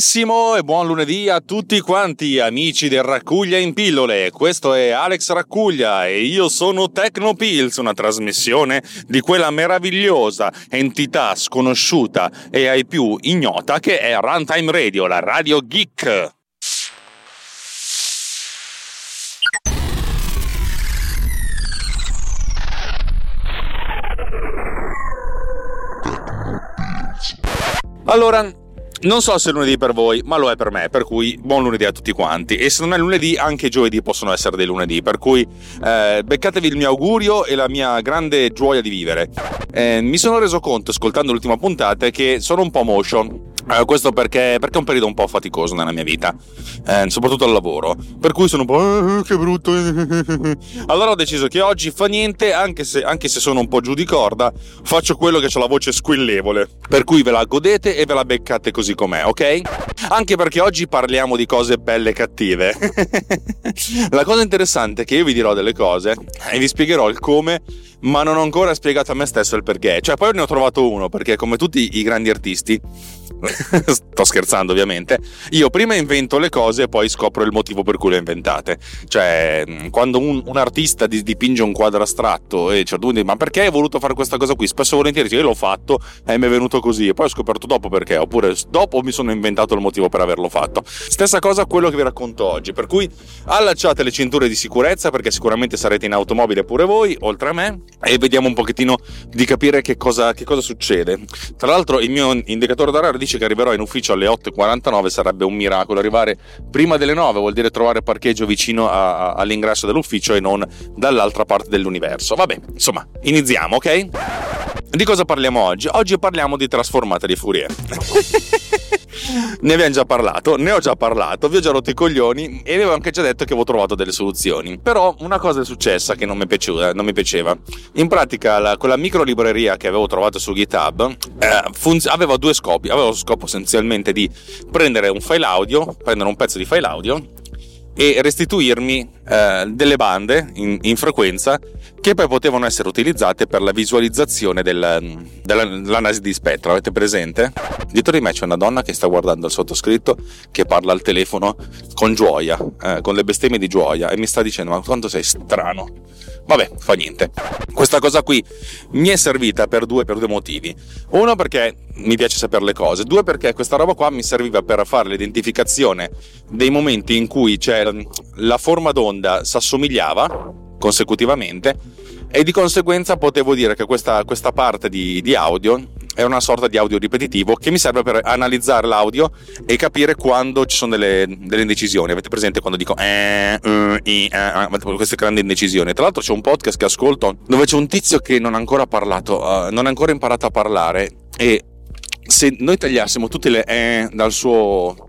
Buongiornissimo e buon lunedì a tutti quanti amici del Raccuglia in pillole. Questo è Alex Raccuglia e io sono Tecnopills, una trasmissione di quella meravigliosa entità sconosciuta e ai più ignota che è Runtime Radio, la radio geek. Allora, non so se è lunedì per voi, ma lo è per me, per cui buon lunedì a tutti quanti. E se non è lunedì, anche giovedì possono essere dei lunedì, per cui eh, beccatevi il mio augurio e la mia grande gioia di vivere. Eh, mi sono reso conto, ascoltando l'ultima puntata, che sono un po' motion. Eh, questo perché, perché, è un periodo un po' faticoso nella mia vita, eh, soprattutto al lavoro. Per cui sono un po'. Eh, che brutto. allora ho deciso che oggi fa niente, anche se, anche se sono un po' giù di corda, faccio quello che ha la voce squillevole. Per cui ve la godete e ve la beccate così com'è, ok? Anche perché oggi parliamo di cose belle e cattive. la cosa interessante è che io vi dirò delle cose e vi spiegherò il come ma non ho ancora spiegato a me stesso il perché. Cioè, poi ne ho trovato uno, perché come tutti i grandi artisti, sto scherzando ovviamente, io prima invento le cose e poi scopro il motivo per cui le ho inventate. Cioè, quando un, un artista dipinge un quadro astratto e certo uno dice, ma perché hai voluto fare questa cosa qui? Spesso e volentieri io l'ho fatto e mi è venuto così e poi ho scoperto dopo perché, oppure dopo mi sono inventato il motivo per averlo fatto. Stessa cosa quello che vi racconto oggi, per cui allacciate le cinture di sicurezza perché sicuramente sarete in automobile pure voi, oltre a me, e vediamo un pochettino di capire che cosa, che cosa succede. Tra l'altro il mio indicatore d'orario dice che arriverò in ufficio alle 8.49, sarebbe un miracolo arrivare prima delle 9, vuol dire trovare parcheggio vicino a, a, all'ingresso dell'ufficio e non dall'altra parte dell'universo. Vabbè, insomma, iniziamo, ok? Di cosa parliamo oggi? Oggi parliamo di trasformate di Fourier. ne abbiamo già parlato, ne ho già parlato, vi ho già rotto i coglioni e avevo anche già detto che avevo trovato delle soluzioni. Però una cosa è successa che non mi piaceva. Non mi piaceva. In pratica, la, quella micro libreria che avevo trovato su GitHub eh, funz- aveva due scopi. Aveva lo scopo essenzialmente di prendere un file audio, prendere un pezzo di file audio e restituirmi eh, delle bande in, in, frequenza che poi potevano essere utilizzate per la visualizzazione del, dell'analisi di spettro. Avete presente? Dietro di me c'è una donna che sta guardando il sottoscritto che parla al telefono con gioia, eh, con le bestemmie di gioia e mi sta dicendo ma quanto sei strano. Vabbè, fa niente. Questa cosa qui mi è servita per due, per due motivi. Uno perché mi piace sapere le cose, due perché questa roba qua mi serviva per fare l'identificazione dei momenti in cui la forma d'onda si assomigliava consecutivamente e di conseguenza potevo dire che questa, questa parte di, di audio è una sorta di audio ripetitivo che mi serve per analizzare l'audio e capire quando ci sono delle, delle indecisioni. Avete presente quando dico eh, uh, eh, eh, queste grandi indecisioni? Tra l'altro c'è un podcast che ascolto dove c'è un tizio che non ha ancora parlato, uh, non ha ancora imparato a parlare e se noi tagliassimo tutte le eh dal suo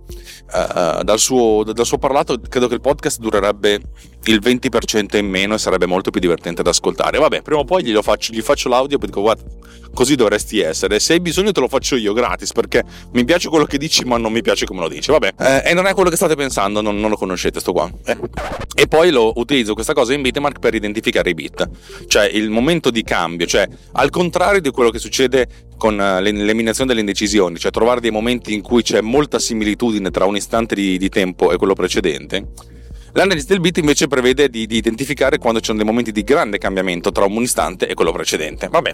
Uh, dal, suo, dal, suo, parlato credo che il podcast durerebbe il 20% in meno e sarebbe molto più divertente da ascoltare. Vabbè, prima o poi gli faccio, gli faccio l'audio e dico guarda, così dovresti essere. Se hai bisogno te lo faccio io gratis perché mi piace quello che dici ma non mi piace come lo dici. Vabbè, eh, e non è quello che state pensando, non, non lo conoscete sto qua. Eh. E poi lo utilizzo questa cosa in Bitmark per identificare i bit, cioè il momento di cambio, cioè al contrario di quello che succede con eh, l'eliminazione delle indecisioni, cioè trovare dei momenti in cui c'è molta similitudine tra un istante di, di tempo e quello precedente. L'analisi del bit invece prevede di, di identificare quando ci sono dei momenti di grande cambiamento tra un istante e quello precedente. Vabbè,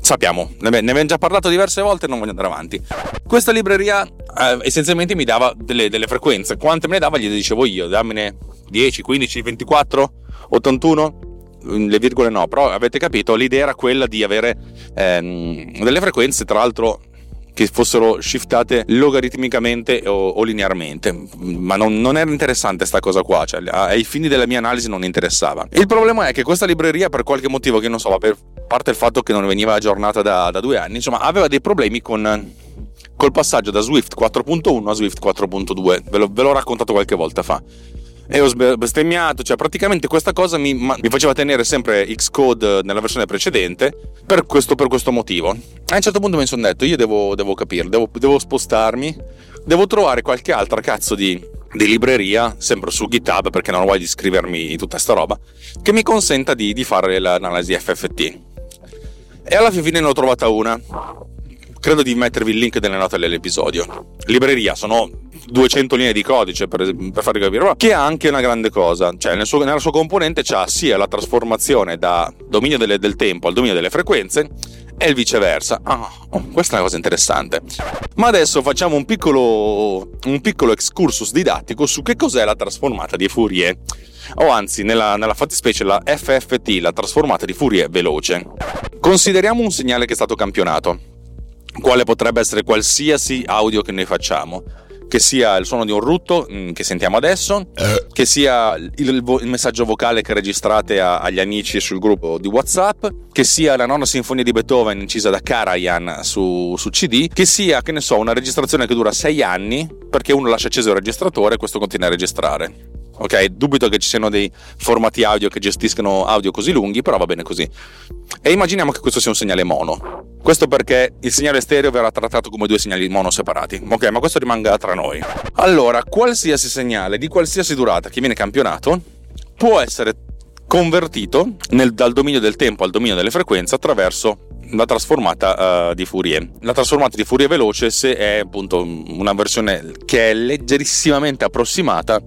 sappiamo, ne, abbiamo già parlato diverse volte e non voglio andare avanti. Questa libreria eh, essenzialmente mi dava delle, delle, frequenze, quante me ne dava gliele dicevo io, dammene 10, 15, 24, 81? Le virgole no, però avete capito, l'idea era quella di avere ehm, delle frequenze, tra l'altro che fossero shiftate logaritmicamente o, o linearmente, ma non, non, era interessante sta cosa qua, cioè ai fini della mia analisi non interessava. Il problema è che questa libreria per qualche motivo che non so, per parte il fatto che non veniva aggiornata da, da due anni, insomma aveva dei problemi con col passaggio da Swift 4.1 a Swift 4.2. Ve, ve l'ho raccontato qualche volta fa e ho bestemmiato, cioè praticamente questa cosa mi, mi, faceva tenere sempre Xcode nella versione precedente per questo, per questo motivo. A un certo punto mi sono detto, io devo, devo capire, devo, devo, spostarmi, devo trovare qualche altra cazzo di, di, libreria, sempre su GitHub perché non ho voglia di scrivermi tutta sta roba, che mi consenta di, di fare l'analisi FFT. E alla fine ne ho trovata una credo di mettervi il link nelle note dell'episodio. Libreria, sono 200 linee di codice per, per farvi capire, che ha anche una grande cosa, cioè nel suo, nella sua componente c'ha sia la trasformazione da dominio delle, del tempo al dominio delle frequenze e il viceversa. Ah, oh, questa è una cosa interessante. Ma adesso facciamo un piccolo, un piccolo excursus didattico su che cos'è la trasformata di Fourier o anzi nella, nella, fattispecie la FFT, la trasformata di Fourier veloce. Consideriamo un segnale che è stato campionato quale potrebbe essere qualsiasi audio che noi facciamo che sia il suono di un rutto mm, che sentiamo adesso, eh. che sia il, il, messaggio vocale che registrate a, agli amici sul gruppo di WhatsApp, che sia la nona sinfonia di Beethoven incisa da Karajan su, su CD, che sia, che ne so, una registrazione che dura sei anni perché uno lascia acceso il registratore e questo continua a registrare. Ok, dubito che ci siano dei formati audio che gestiscano audio così lunghi, però va bene così. E immaginiamo che questo sia un segnale mono. Questo perché il segnale stereo verrà trattato come due segnali mono separati. Ok, ma questo rimanga tra noi. Allora, qualsiasi segnale di qualsiasi durata che viene campionato può essere convertito nel, dal dominio del tempo al dominio delle frequenze attraverso la trasformata uh, di Fourier. La trasformata di Fourier veloce se è appunto una versione che è leggerissimamente approssimata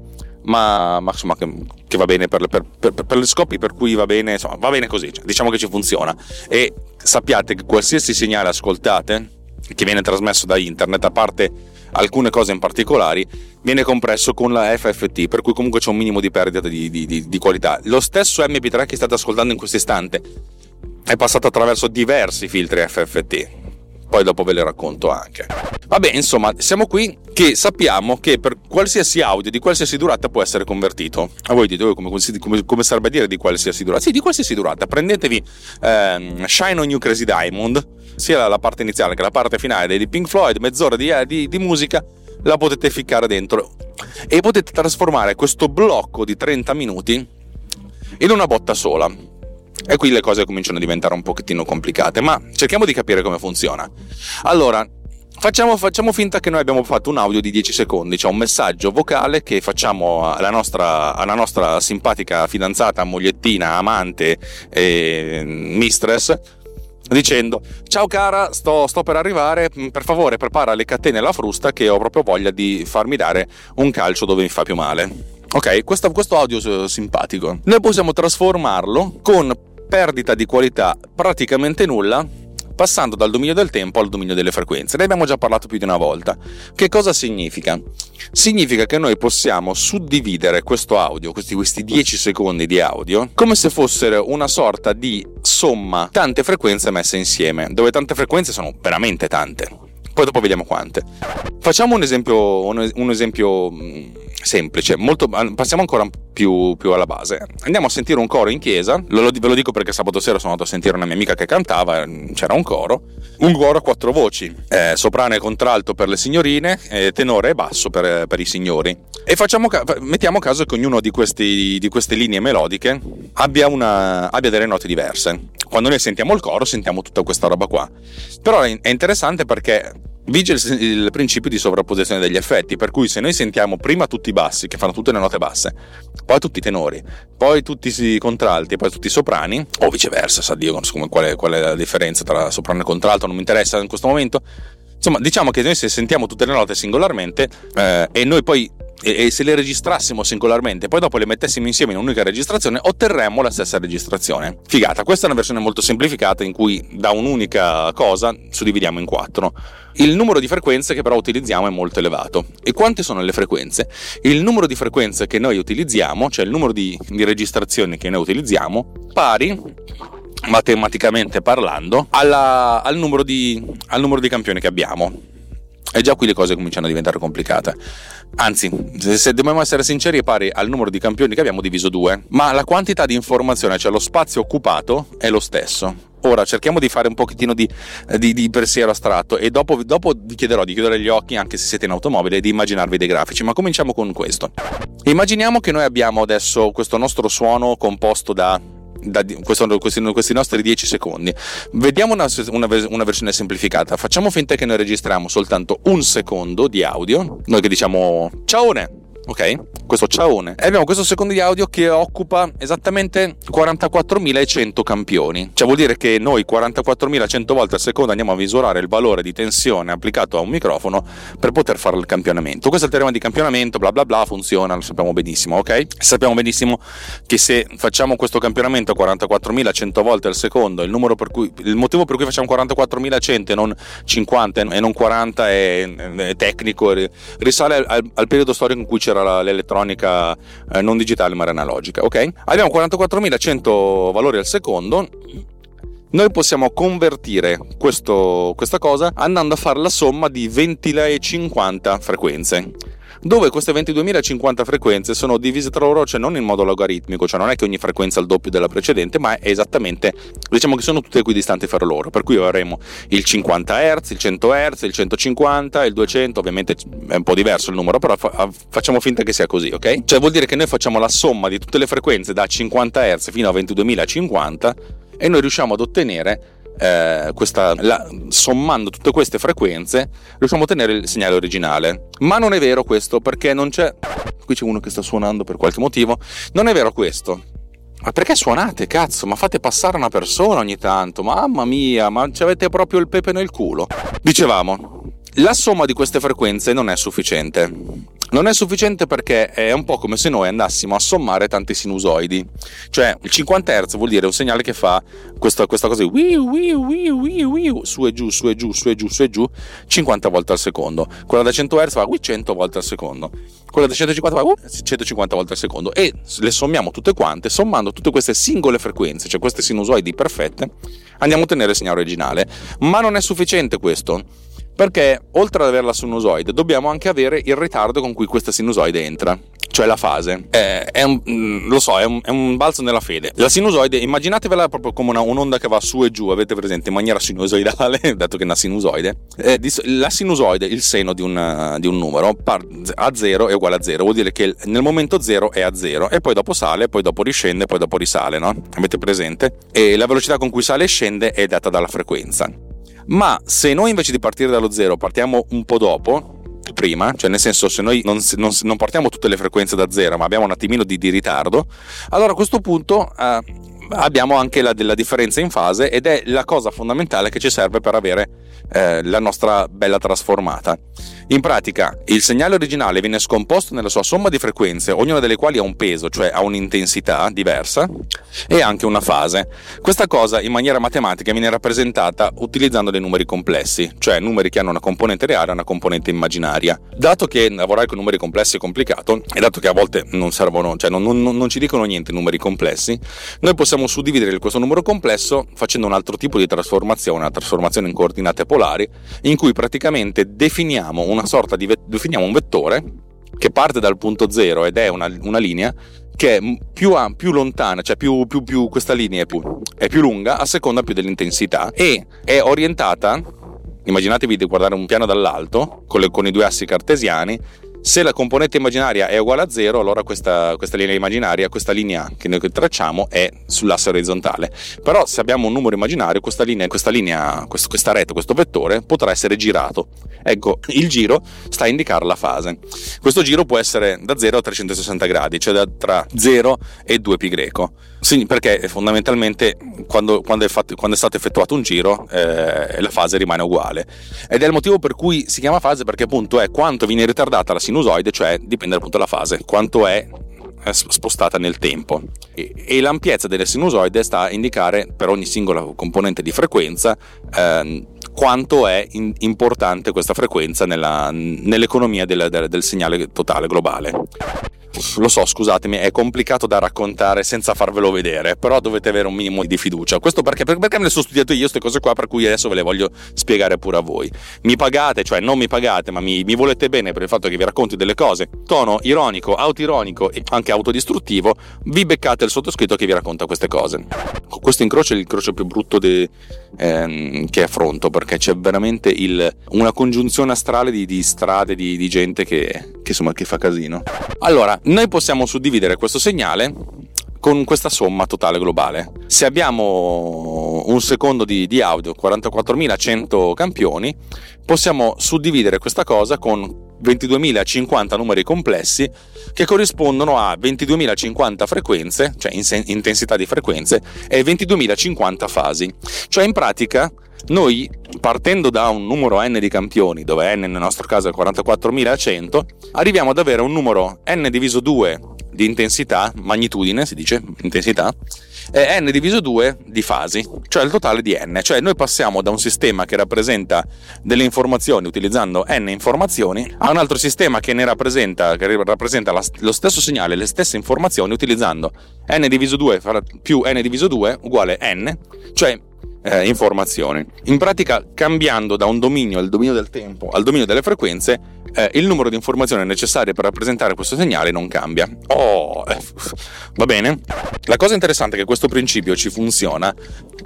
ma, ma insomma che, che, va bene per, per, per, per, gli scopi per cui va bene, insomma va bene così, cioè, diciamo che ci funziona e sappiate che qualsiasi segnale ascoltate che viene trasmesso da internet, a parte alcune cose in particolari, viene compresso con la FFT, per cui comunque c'è un minimo di perdita di, di, di, di qualità. Lo stesso MP3 che state ascoltando in questo istante è passato attraverso diversi filtri FFT, poi dopo ve le racconto anche. Vabbè, insomma, siamo qui che sappiamo che per qualsiasi audio di qualsiasi durata può essere convertito. A voi dite come, come, come sarebbe a dire di qualsiasi durata? Sì, di qualsiasi durata. Prendetevi ehm, Shine on You Crazy Diamond, sia la parte iniziale che la parte finale di Pink Floyd, mezz'ora di, di, di musica, la potete ficcare dentro e potete trasformare questo blocco di 30 minuti in una botta sola. E qui le cose cominciano a diventare un pochettino complicate, ma cerchiamo di capire come funziona. Allora, Facciamo, facciamo, finta che noi abbiamo fatto un audio di 10 secondi, cioè un messaggio vocale che facciamo alla nostra, alla nostra simpatica fidanzata, mogliettina, amante e mistress dicendo ciao cara sto, sto, per arrivare per favore prepara le catene e la frusta che ho proprio voglia di farmi dare un calcio dove mi fa più male ok questo, questo audio è simpatico noi possiamo trasformarlo con perdita di qualità praticamente nulla passando dal dominio del tempo al dominio delle frequenze. Ne abbiamo già parlato più di una volta. Che cosa significa? Significa che noi possiamo suddividere questo audio, questi, questi 10 secondi di audio, come se fossero una sorta di somma tante frequenze messe insieme, dove tante frequenze sono veramente tante. Poi dopo vediamo quante. Facciamo un esempio, un, esempio mm, semplice, molto, passiamo ancora più, più, alla base. Andiamo a sentire un coro in chiesa, lo, ve lo dico perché sabato sera sono andato a sentire una mia amica che cantava, c'era un coro, un coro a quattro voci, eh, soprano e contralto per le signorine, eh, tenore e basso per, per i signori. E facciamo, mettiamo caso che ognuno di, questi, di queste linee melodiche abbia, una, abbia delle note diverse. Quando noi sentiamo il coro sentiamo tutta questa roba qua. Però è interessante perché vige il, il, principio di sovrapposizione degli effetti, per cui se noi sentiamo prima tutti i bassi, che fanno tutte le note basse, poi tutti i tenori, poi tutti i contralti poi tutti i soprani, o viceversa, sa Dio qual è, qual è la differenza tra soprano e contralto, non mi interessa in questo momento. Insomma, diciamo che noi se sentiamo tutte le note singolarmente eh, e noi poi e, se le registrassimo singolarmente, poi dopo le mettessimo insieme in un'unica registrazione, otterremmo la stessa registrazione. Figata, questa è una versione molto semplificata in cui da un'unica cosa suddividiamo in quattro. Il numero di frequenze che però utilizziamo è molto elevato. E quante sono le frequenze? Il numero di frequenze che noi utilizziamo, cioè il numero di, di registrazioni che noi utilizziamo, pari matematicamente parlando alla, al, numero di, al numero di campioni che abbiamo. E già qui le cose cominciano a diventare complicate. Anzi, se dobbiamo essere sinceri, è pari al numero di campioni che abbiamo diviso due, ma la quantità di informazione, cioè lo spazio occupato, è lo stesso. Ora cerchiamo di fare un pochettino di, eh, di, di pensiero astratto e dopo, dopo, vi chiederò di chiudere gli occhi, anche se siete in automobile, e di immaginarvi dei grafici. Ma cominciamo con questo. Immaginiamo che noi abbiamo adesso questo nostro suono composto da da questo, questi, questi, nostri 10 secondi. Vediamo una, una, una, versione semplificata. Facciamo finta che noi registriamo soltanto un secondo di audio. Noi che diciamo ciao ok? Questo ciaone. E abbiamo questo secondo di audio che occupa esattamente 44.100 campioni. Cioè vuol dire che noi 44.100 volte al secondo andiamo a misurare il valore di tensione applicato a un microfono per poter fare il campionamento. Questo è il teorema di campionamento, bla bla bla, funziona, lo sappiamo benissimo, ok? Sappiamo benissimo che se facciamo questo campionamento a 44.100 volte al secondo, il, cui, il motivo per cui facciamo 44.100 e non 50 e non 40 è, è tecnico, risale al, al periodo storico in cui c'era c'era l'elettronica eh, non digitale ma era analogica, ok? Abbiamo 44.100 valori al secondo. Noi possiamo convertire questo, questa cosa andando a fare la somma di 20.050 frequenze dove queste 22.050 frequenze sono divise tra loro, cioè non in modo logaritmico, cioè non è che ogni frequenza è il doppio della precedente, ma è esattamente, diciamo che sono tutte equidistanti fra loro, per cui avremo il 50 Hz, il 100 Hz, il 150, il 200, ovviamente è un po' diverso il numero, però fa- facciamo finta che sia così, ok? Cioè vuol dire che noi facciamo la somma di tutte le frequenze da 50 Hz fino a 22.050 e noi riusciamo ad ottenere eh, questa, la, sommando tutte queste frequenze riusciamo a ottenere il segnale originale. Ma non è vero questo perché non c'è... Qui c'è uno che sta suonando per qualche motivo. Non è vero questo. Ma perché suonate, cazzo? Ma fate passare una persona ogni tanto? Mamma mia, ma ci avete proprio il pepe nel culo. Dicevamo, la somma di queste frequenze non è sufficiente. Non è sufficiente perché è un po' come se noi andassimo a sommare tanti sinusoidi. Cioè, il 50 Hz vuol dire un segnale che fa questa, questa cosa di su e giù, su e giù, su e giù, su e giù, 50 volte al secondo. Quella da 100 Hz fa 100 volte al secondo. Quella da 150 fa 150 volte al secondo. E le sommiamo tutte quante, sommando tutte queste singole frequenze, cioè queste sinusoidi perfette, andiamo a ottenere il segnale originale. Ma non è sufficiente questo perché oltre ad avere la sinusoide dobbiamo anche avere il ritardo con cui questa sinusoide entra cioè la fase. È, è un, mm, lo so, è un, è un, balzo nella fede. La sinusoide, immaginatevela proprio come una, un'onda che va su e giù, avete presente, in maniera sinusoidale, dato che è una sinusoide. Eh, la sinusoide, il seno di un, di un numero, a 0 è uguale a 0, vuol dire che nel momento 0 è a 0 e poi dopo sale, poi dopo riscende, poi dopo risale, no? Avete presente? E la velocità con cui sale e scende è data dalla frequenza. Ma se noi invece di partire dallo zero partiamo un po' dopo, prima, cioè nel senso se noi non, non, non, portiamo tutte le frequenze da zero ma abbiamo un attimino di, di ritardo, allora a questo punto eh, abbiamo anche la, la, differenza in fase ed è la cosa fondamentale che ci serve per avere eh, la nostra bella trasformata. In pratica, il segnale originale viene scomposto nella sua somma di frequenze, ognuna delle quali ha un peso, cioè ha un'intensità diversa e anche una fase. Questa cosa in maniera matematica viene rappresentata utilizzando dei numeri complessi, cioè numeri che hanno una componente reale e una componente immaginaria. Dato che lavorare con numeri complessi è complicato e dato che a volte non servono, cioè non, non, non ci dicono niente numeri complessi, noi possiamo suddividere questo numero complesso facendo un altro tipo di trasformazione, una trasformazione in coordinate polari, in cui praticamente definiamo un una sorta di definiamo un vettore che parte dal punto zero ed è una, una linea che è più, più lontana, cioè più, più, più questa linea è più, è più lunga a seconda più dell'intensità e è orientata immaginatevi di guardare un piano dall'alto con, le, con, i due assi cartesiani se la componente immaginaria è uguale a zero, allora questa, questa, linea immaginaria, questa linea che noi tracciamo è sull'asse orizzontale. Però se abbiamo un numero immaginario, questa linea, questa, linea, questa rete, questo vettore potrà essere girato. Ecco, il giro sta a indicare la fase. Questo giro può essere da 0 a 360 gradi, cioè da, tra 0 e 2π greco. Sì, perché fondamentalmente quando, quando, è, fatto, quando è, stato effettuato un giro eh, la fase rimane uguale. Ed è il motivo per cui si chiama fase perché appunto è quanto viene ritardata la sinusoide, cioè dipende appunto dalla fase, quanto è spostata nel tempo e, e, l'ampiezza delle sinusoide sta a indicare per ogni singola componente di frequenza eh, quanto è in, importante questa frequenza nella, nell'economia del, del, del segnale totale globale. Lo so, scusatemi, è complicato da raccontare senza farvelo vedere, però dovete avere un minimo di fiducia. Questo perché, perché me le sono studiato io queste cose qua, per cui adesso ve le voglio spiegare pure a voi. Mi pagate, cioè non mi pagate, ma mi, mi volete bene per il fatto che vi racconti delle cose, tono ironico, autoironico e anche autodistruttivo, vi beccate il sottoscritto che vi racconta queste cose. Questo incrocio è l'incrocio più brutto de, ehm, che affronto, perché c'è veramente il, una congiunzione astrale di, di strade, di, di gente che, che, insomma, che fa casino. Allora, noi possiamo suddividere questo segnale con questa somma totale globale. Se abbiamo un secondo di, di audio, 44.100 campioni, possiamo suddividere questa cosa con 22.050 numeri complessi che corrispondono a 22.050 frequenze, cioè intensità di frequenze, e 22.050 fasi. Cioè in pratica noi partendo da un numero n di campioni, dove n nel nostro caso è 44.100, arriviamo ad avere un numero n diviso 2 di intensità, magnitudine si dice, intensità, e n diviso 2 di fasi, cioè il totale di n. Cioè noi passiamo da un sistema che rappresenta delle informazioni utilizzando n informazioni a un altro sistema che ne rappresenta, che rappresenta la, lo stesso segnale, le stesse informazioni utilizzando n diviso 2 più n diviso 2 uguale n, cioè eh, informazioni. In pratica, cambiando da un dominio, il dominio del tempo, al dominio delle frequenze, eh, il numero di informazioni necessarie per rappresentare questo segnale non cambia. Oh, eh, va bene? La cosa interessante è che questo principio ci funziona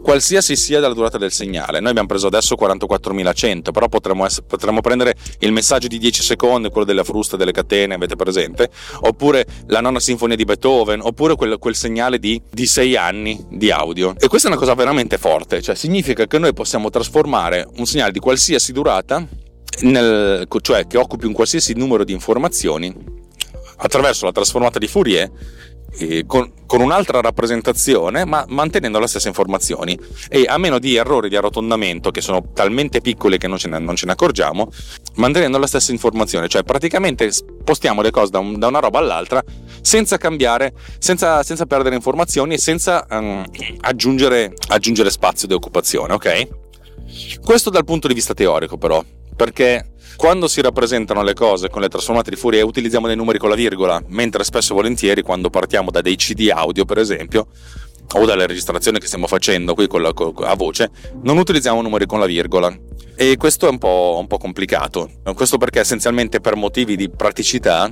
qualsiasi sia la durata del segnale. Noi abbiamo preso adesso 44.100, però potremmo, essere, potremmo prendere il messaggio di 10 secondi, quello della frusta delle catene, avete presente? Oppure la nona sinfonia di Beethoven, oppure quel, quel segnale di, di 6 anni di audio. E questa è una cosa veramente forte, cioè significa che noi possiamo trasformare un segnale di qualsiasi durata nel, cioè che occupi un qualsiasi numero di informazioni attraverso la trasformata di Fourier eh, con, con, un'altra rappresentazione ma mantenendo le stesse informazioni. E a meno di errori di arrotondamento che sono talmente piccoli che non ce ne, non ce ne accorgiamo mantenendo la stessa informazione. Cioè praticamente spostiamo le cose da, un, da una roba all'altra senza cambiare senza, senza perdere informazioni e senza um, aggiungere, aggiungere spazio di occupazione ok? Questo dal punto di vista teorico però perché quando si rappresentano le cose con le trasformate di Fourier utilizziamo dei numeri con la virgola, mentre spesso e volentieri quando partiamo da dei CD audio per esempio o dalle registrazioni che stiamo facendo qui la, a voce, non utilizziamo numeri con la virgola. E questo è un po', un po', complicato. Questo perché essenzialmente per motivi di praticità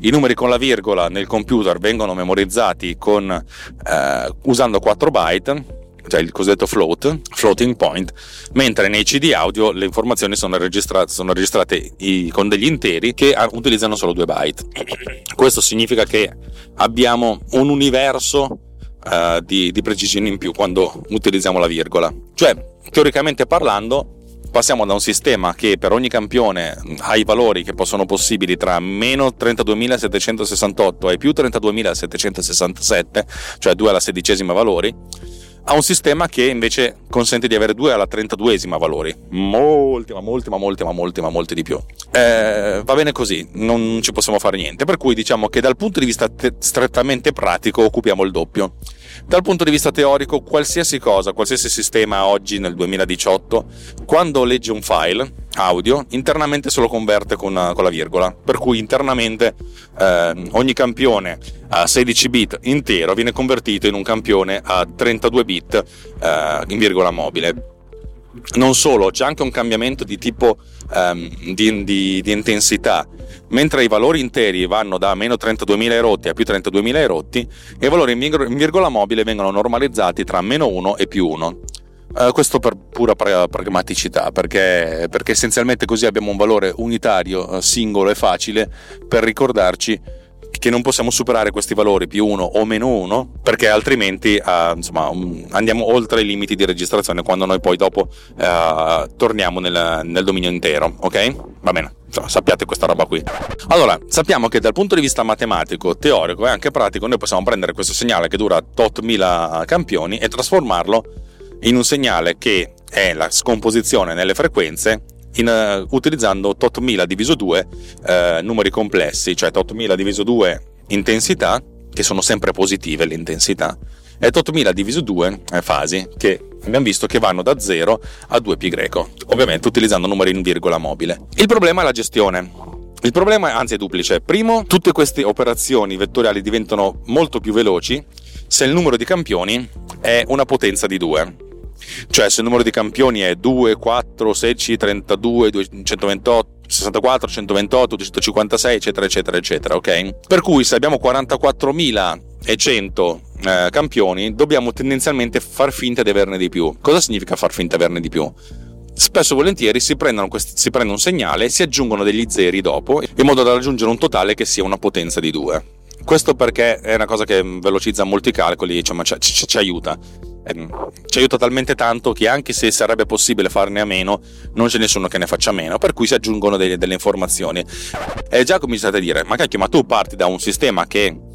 i numeri con la virgola nel computer vengono memorizzati con, eh, usando 4 byte cioè il cosiddetto float, floating point, mentre nei CD audio le informazioni sono registrate, sono registrate con degli interi che utilizzano solo 2 byte. Questo significa che abbiamo un universo uh, di, di precisione in più quando utilizziamo la virgola. Cioè, teoricamente parlando, passiamo da un sistema che per ogni campione ha i valori che possono possibili tra meno 32.768 e più 32.767, cioè 2 alla sedicesima valori, ha un sistema che invece consente di avere 2 alla 32esima valori. Molti, ma molti, ma molti, ma molti, ma molti di più. Eh, va bene così, non ci possiamo fare niente. Per cui diciamo che dal punto di vista te- strettamente pratico occupiamo il doppio. Dal punto di vista teorico, qualsiasi cosa, qualsiasi sistema oggi nel 2018, quando legge un file audio, internamente se lo converte con, con la virgola. Per cui internamente eh, ogni campione a 16 bit intero viene convertito in un campione a 32 bit eh, in virgola mobile. Non solo, c'è anche un cambiamento di tipo um, di, di, di, intensità. Mentre i valori interi vanno da meno 32.000 erotti a più 32.000 erotti, i valori in virgola mobile vengono normalizzati tra meno 1 e più 1. Uh, eh, questo per pura pragmaticità, perché, perché, essenzialmente così abbiamo un valore unitario, eh, singolo e facile per ricordarci che non possiamo superare questi valori più 1 o meno 1 perché altrimenti uh, insomma, um, andiamo oltre i limiti di registrazione quando noi poi dopo uh, torniamo nel, nel, dominio intero ok? va bene sappiate questa roba qui allora sappiamo che dal punto di vista matematico teorico e anche pratico noi possiamo prendere questo segnale che dura tot mila campioni e trasformarlo in un segnale che è la scomposizione nelle frequenze in, uh, utilizzando 8000 diviso 2 uh, numeri complessi, cioè 8000 diviso 2 intensità, che sono sempre positive le intensità, e 8000 diviso 2 eh, fasi, che abbiamo visto che vanno da 0 a 2 pi greco, ovviamente utilizzando numeri in virgola mobile. Il problema è la gestione. Il problema anzi è duplice. Primo, tutte queste operazioni vettoriali diventano molto più veloci se il numero di campioni è una potenza di 2. Cioè se il numero di campioni è 2, 4, 16, 32, 228, 64, 128, 256, eccetera, eccetera, eccetera, ok? Per cui se abbiamo 44.100 eh, campioni, dobbiamo tendenzialmente far finta di averne di più. Cosa significa far finta di averne di più? spesso e volentieri si, questi, si, prende un segnale e si aggiungono degli zeri dopo in modo da raggiungere un totale che sia una potenza di 2. Questo perché è una cosa che velocizza molti calcoli cioè, ci, ci, aiuta. Ehm, ci aiuta talmente tanto che anche se sarebbe possibile farne a meno, non c'è nessuno che ne faccia a meno, per cui si aggiungono delle, delle informazioni. E già cominciate a dire, ma cacchio, ma tu parti da un sistema che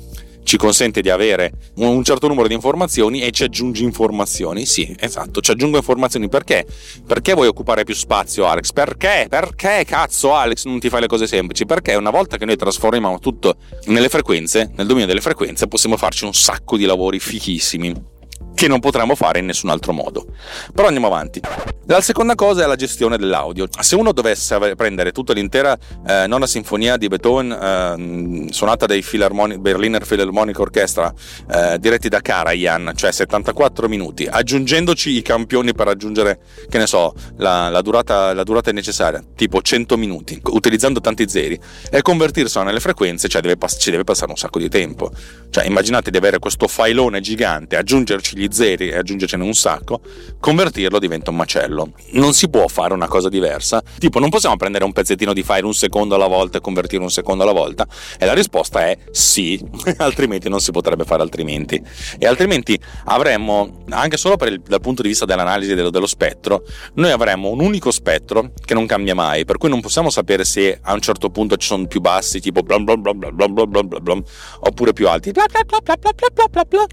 ci consente di avere un certo numero di informazioni e ci aggiungi informazioni. Sì, esatto, ci aggiungo informazioni perché? Perché vuoi occupare più spazio, Alex? Perché? Perché cazzo, Alex, non ti fai le cose semplici? Perché una volta che noi trasformiamo tutto nelle frequenze, nel dominio delle frequenze, possiamo farci un sacco di lavori fichissimi che non potremmo fare in nessun altro modo. Però andiamo avanti. La seconda cosa è la gestione dell'audio. Se uno dovesse prendere tutta l'intera eh, nona sinfonia di Beethoven eh, suonata dai Philharmonic, Berliner Philharmonic Orchestra eh, diretti da Karajan, cioè 74 minuti, aggiungendoci i campioni per raggiungere, che ne so, la, la, durata, la durata necessaria, tipo 100 minuti, utilizzando tanti zeri, e convertirselo nelle frequenze, cioè deve pass- ci deve passare un sacco di tempo. Cioè immaginate di avere questo filone gigante, aggiungerci gli zeri e aggiungercene un sacco, convertirlo diventa un macello. Non si può fare una cosa diversa. Tipo, non possiamo prendere un pezzettino di file un secondo alla volta e convertirlo un secondo alla volta? E la risposta è sì, altrimenti non si potrebbe fare altrimenti. E altrimenti avremmo, anche solo il, dal punto di vista dell'analisi dello, dello spettro, noi avremmo un unico spettro che non cambia mai, per cui non possiamo sapere se a un certo punto ci sono più bassi, tipo blom blom blom blom blom blom blom, oppure più alti.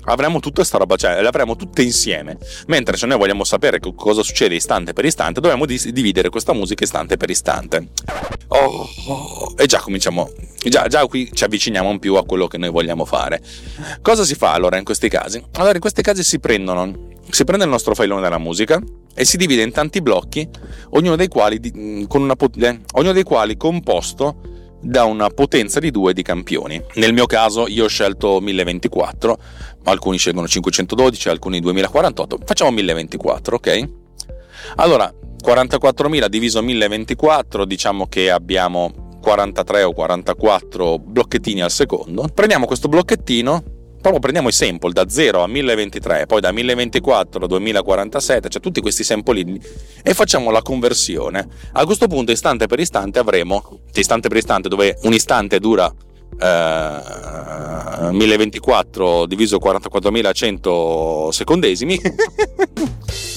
Avremmo tutta questa roba, cioè l'avremmo faremo tutte insieme. Mentre se noi vogliamo sapere cosa succede istante per istante, dobbiamo dividere questa musica istante per istante. Oh, oh, e già cominciamo, già, già qui ci avviciniamo un più a quello che noi vogliamo fare. Cosa si fa allora in questi casi? Allora in questi casi si prendono si prende il nostro filone della musica e si divide in tanti blocchi, ognuno dei quali, con una, eh, ognuno dei quali composto da una potenza di 2 di campioni. Nel mio caso io ho scelto 1024, alcuni scelgono 512, alcuni 2048, facciamo 1024, ok? Allora, 44.000 diviso 1024, diciamo che abbiamo 43 o 44 blocchettini al secondo. Prendiamo questo blocchettino proprio prendiamo i sample da 0 a 1023, poi da 1024 a 2047, cioè tutti questi sample e facciamo la conversione. A questo punto, istante per istante, avremo, istante per istante, dove un istante dura eh, 1024 diviso 44.100 secondesimi,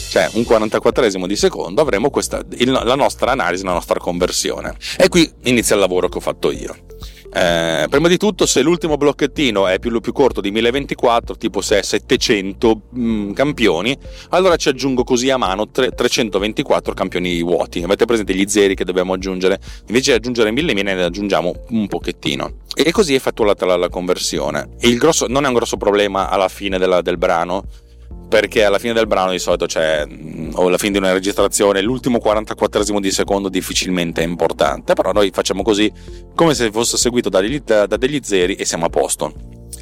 cioè un 44esimo di secondo, avremo questa, il, la nostra analisi, la nostra conversione. E qui inizia il lavoro che ho fatto io. Eh, prima di tutto, se l'ultimo blocchettino è più, più, corto di 1024, tipo se è 700 mh, mm, campioni, allora ci aggiungo così a mano 3, 324 campioni vuoti. Avete presente gli zeri che dobbiamo aggiungere? Invece di aggiungere 1000 ne aggiungiamo un pochettino. E così è effettuata la, la conversione. Il grosso, non è un grosso problema alla fine della, del brano perché alla fine del brano di solito c'è, mm, o alla fine di una registrazione, l'ultimo 44 di secondo difficilmente è importante, però noi facciamo così come se fosse seguito da degli, da degli zeri e siamo a posto.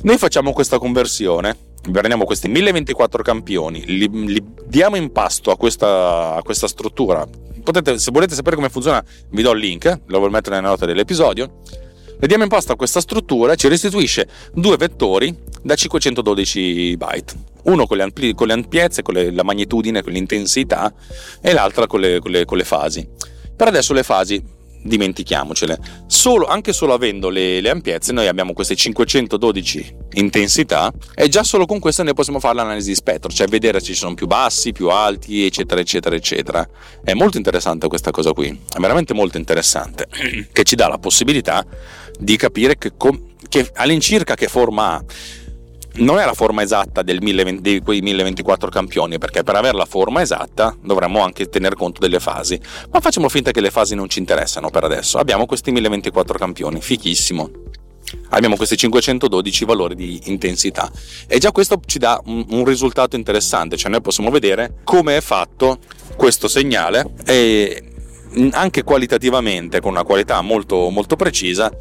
Noi facciamo questa conversione, prendiamo questi 1024 campioni, li, li diamo in pasto a questa, a questa struttura. Potete, se volete sapere come funziona, vi do il link, lo voglio mettere nelle note dell'episodio le diamo in a questa struttura e ci restituisce due vettori da 512 byte. Uno con le, ampli- con le ampiezze, con le, la magnitudine, con l'intensità e l'altra con le, con, con le fasi. Per adesso le fasi dimentichiamocele. Solo, anche solo avendo le, le, ampiezze, noi abbiamo queste 512 intensità e già solo con queste noi possiamo fare l'analisi di spettro, cioè vedere se ci sono più bassi, più alti, eccetera, eccetera, eccetera. È molto interessante questa cosa qui, è veramente molto interessante, che ci dà la possibilità di capire che, che all'incirca che forma ha non è la forma esatta di quei 1024 campioni, perché per avere la forma esatta dovremmo anche tener conto delle fasi. Ma facciamo finta che le fasi non ci interessano per adesso. Abbiamo questi 1024 campioni, fichissimo. Abbiamo questi 512 valori di intensità e già questo ci dà un, un risultato interessante, cioè noi possiamo vedere come è fatto questo segnale e anche qualitativamente, con una qualità molto, molto precisa,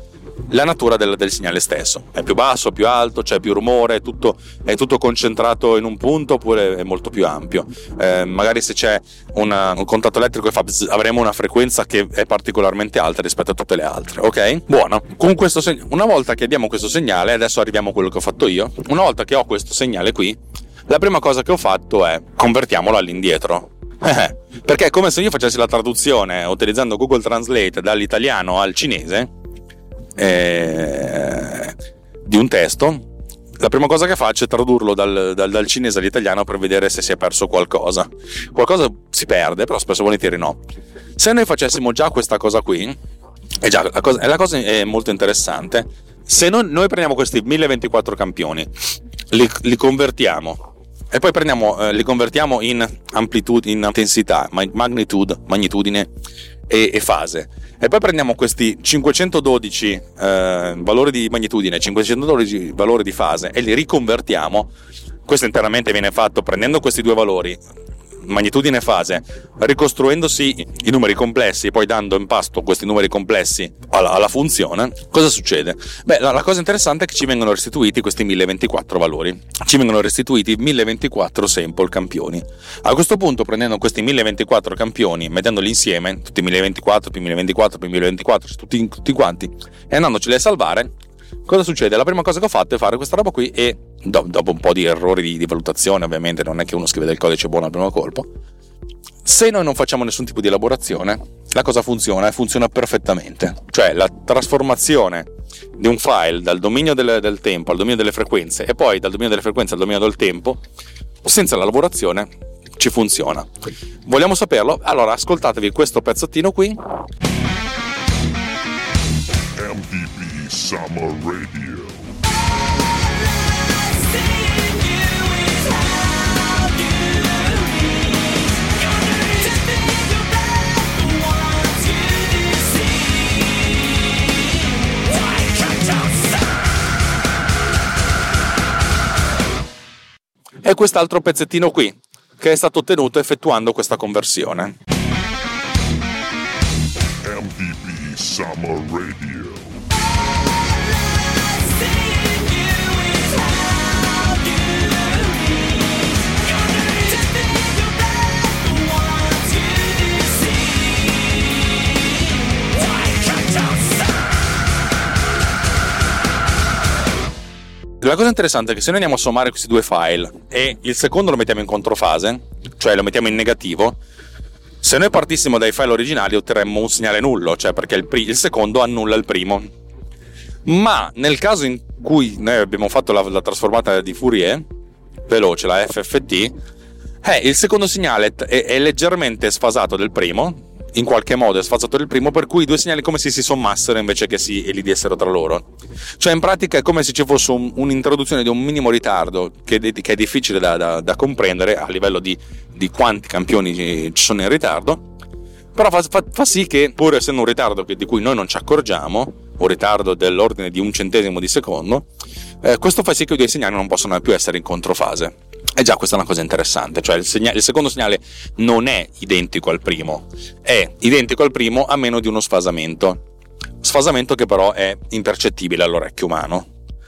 la natura del, del, segnale stesso. È più basso, più alto, c'è più rumore, è tutto, è tutto concentrato in un punto oppure è molto più ampio. Eh, magari se c'è una, un contatto elettrico fa bzz, avremo una frequenza che è particolarmente alta rispetto a tutte le altre. Ok? Buono. Con questo seg- una volta che abbiamo questo segnale, adesso arriviamo a quello che ho fatto io. Una volta che ho questo segnale qui, la prima cosa che ho fatto è convertiamolo all'indietro. Eh, perché è come se io facessi la traduzione utilizzando Google Translate dall'italiano al cinese eh, di un testo, la prima cosa che faccio è tradurlo dal, dal, dal, cinese all'italiano per vedere se si è perso qualcosa. Qualcosa si perde, però spesso volentieri no. Se noi facessimo già questa cosa qui, è già, la, cosa, la cosa è molto interessante. Se non, noi prendiamo questi 1024 campioni, li, li convertiamo e poi prendiamo, eh, li convertiamo in amplitude, in intensità, magnitude, magnitudine e, e fase e poi prendiamo questi 512 eh, valori di magnitudine, 512 valori di fase e li riconvertiamo. Questo interamente viene fatto prendendo questi due valori, magnitudine e fase, ricostruendosi i numeri complessi e poi dando in pasto questi numeri complessi alla, alla funzione, cosa succede? Beh, la, la, cosa interessante è che ci vengono restituiti questi 1024 valori, ci vengono restituiti 1024 sample campioni. A questo punto, prendendo questi 1024 campioni, mettendoli insieme, tutti 1024 più 1024 più 1024, tutti, tutti quanti, e andandoceli a salvare, cosa succede? La prima cosa che ho fatto è fare questa roba qui e do, dopo un po' di errori di, di, valutazione, ovviamente non è che uno scrive del codice buono al primo colpo, se noi non facciamo nessun tipo di elaborazione, la cosa funziona e funziona perfettamente. Cioè la trasformazione di un file dal dominio del, del tempo al dominio delle frequenze e poi dal dominio delle frequenze al dominio del tempo, senza la lavorazione ci funziona. Vogliamo saperlo? Allora ascoltatevi questo pezzettino qui. MDB Summer Radio. E quest'altro pezzettino qui, che è stato ottenuto effettuando questa conversione. MDB Summer Radio. La cosa interessante è che se noi andiamo a sommare questi due file e il secondo lo mettiamo in controfase, cioè lo mettiamo in negativo, se noi partissimo dai file originali otterremmo un segnale nullo, cioè perché il, pri- il secondo annulla il primo. Ma nel caso in cui noi abbiamo fatto la, la trasformata di Fourier, veloce, la FFT, eh, il secondo segnale è, è leggermente sfasato del primo, in qualche modo è sfazzato del primo, per cui i due segnali come se si sommassero invece che si elidessero tra loro. Cioè, in pratica è come se ci fosse un, un'introduzione di un minimo ritardo che, che è difficile da, da, da, comprendere a livello di, di quanti campioni ci sono in ritardo. Però fa, fa, fa sì che, pur essendo un ritardo di cui noi non ci accorgiamo, un ritardo dell'ordine di un centesimo di secondo, eh, questo fa sì che i due segnali non possano più essere in controfase. E già questa è una cosa interessante, cioè il, segnale, il, secondo segnale non è identico al primo, è identico al primo a meno di uno sfasamento. Sfasamento che però è impercettibile all'orecchio umano